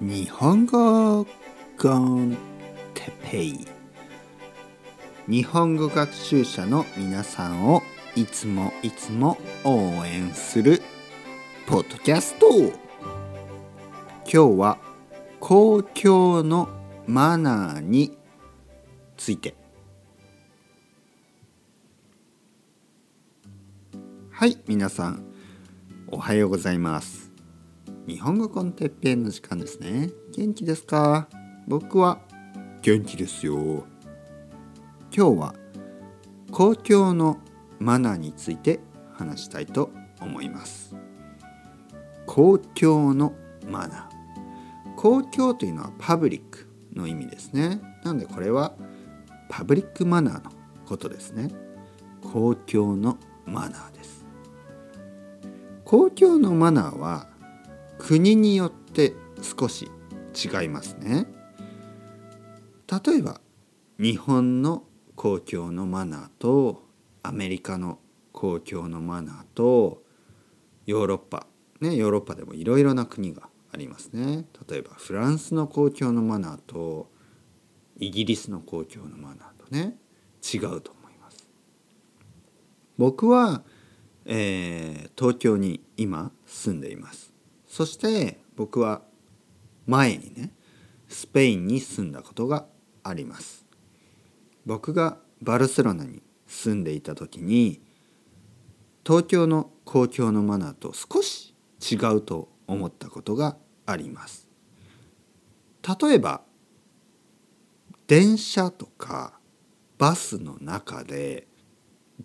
日本語日本語学習者の皆さんをいつもいつも応援するポッドキャスト。今日は公共のマナーについて。はい皆さんおはようございます。日本語コンテッペイの時間ですね。元気ですか？僕は元気ですよ。今日は公共のマナーについて話したいと思います。公共のマナー。公共というのはパブリックの意味ですね。なのでこれはパブリックマナーのことですね。公共のマナーです。公共のマナーは国によって少し違いますね。例えば日本の公共のマナーとアメリカの公共のマナーとヨーロッパねヨーロッパでもいろいろな国がありますね。例えばフランスの公共のマナーとイギリスの公共のマナーとね違うと思います。僕は、えー、東京に今住んでいます。そして僕は前にねスペインに住んだことがあります。僕がバルセロナに住んでいた時に東京の公共のマナーと少し違うと思ったことがあります。例えば電車とかバスの中で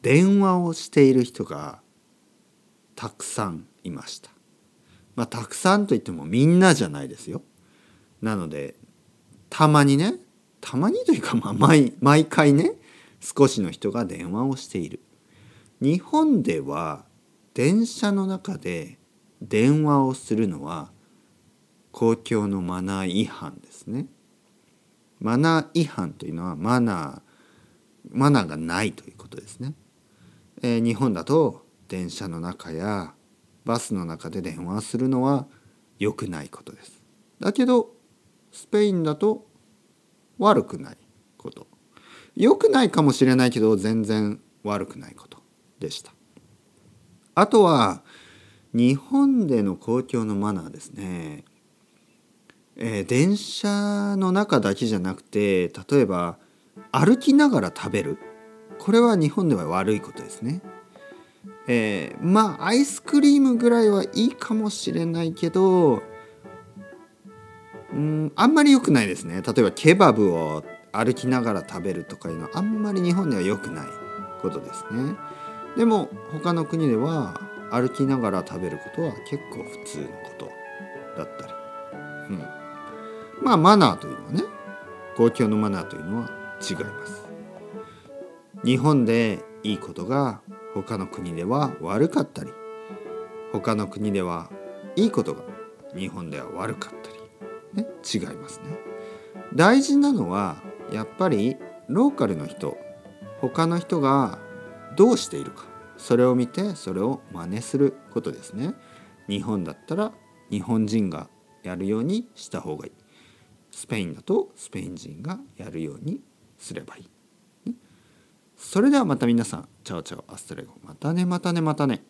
電話をしている人がたくさんいました。まあ、たくさんといってもみんなじゃないですよ。なのでたまにねたまにというか、まあ、毎毎回ね少しの人が電話をしている。日本では電車の中で電話をするのは公共のマナー違反ですね。マナー違反というのはマナーマナーがないということですね。えー、日本だと電車の中やバスの中で電話するのは良くないことです。だけどスペインだと悪くないこと。良くないかもしれないけど全然悪くないことでした。あとは日本での公共のマナーですね。えー、電車の中だけじゃなくて例えば歩きながら食べるこれは日本では悪いことですね。えー、まあアイスクリームぐらいはいいかもしれないけどうんあんまり良くないですね。例えばケバブを歩きながら食べるとかいうのはあんまり日本では良くないことですね。でも他の国では歩きながら食べることは結構普通のことだったり、うん、まあマナーというのはね公共のマナーというのは違います。日本でいいことが他の国では悪かったり他の国ではいいことが日本では悪かったり、ね、違いますね。大事なのはやっぱりローカルの人他の人がどうしているかそれを見てそれを真似することですね。日本だったら日本人がやるようにした方がいい。スペインだとスペイン人がやるようにすればいい。それではまた皆さん、 chao chao、hasta luego。またね、またね、またね。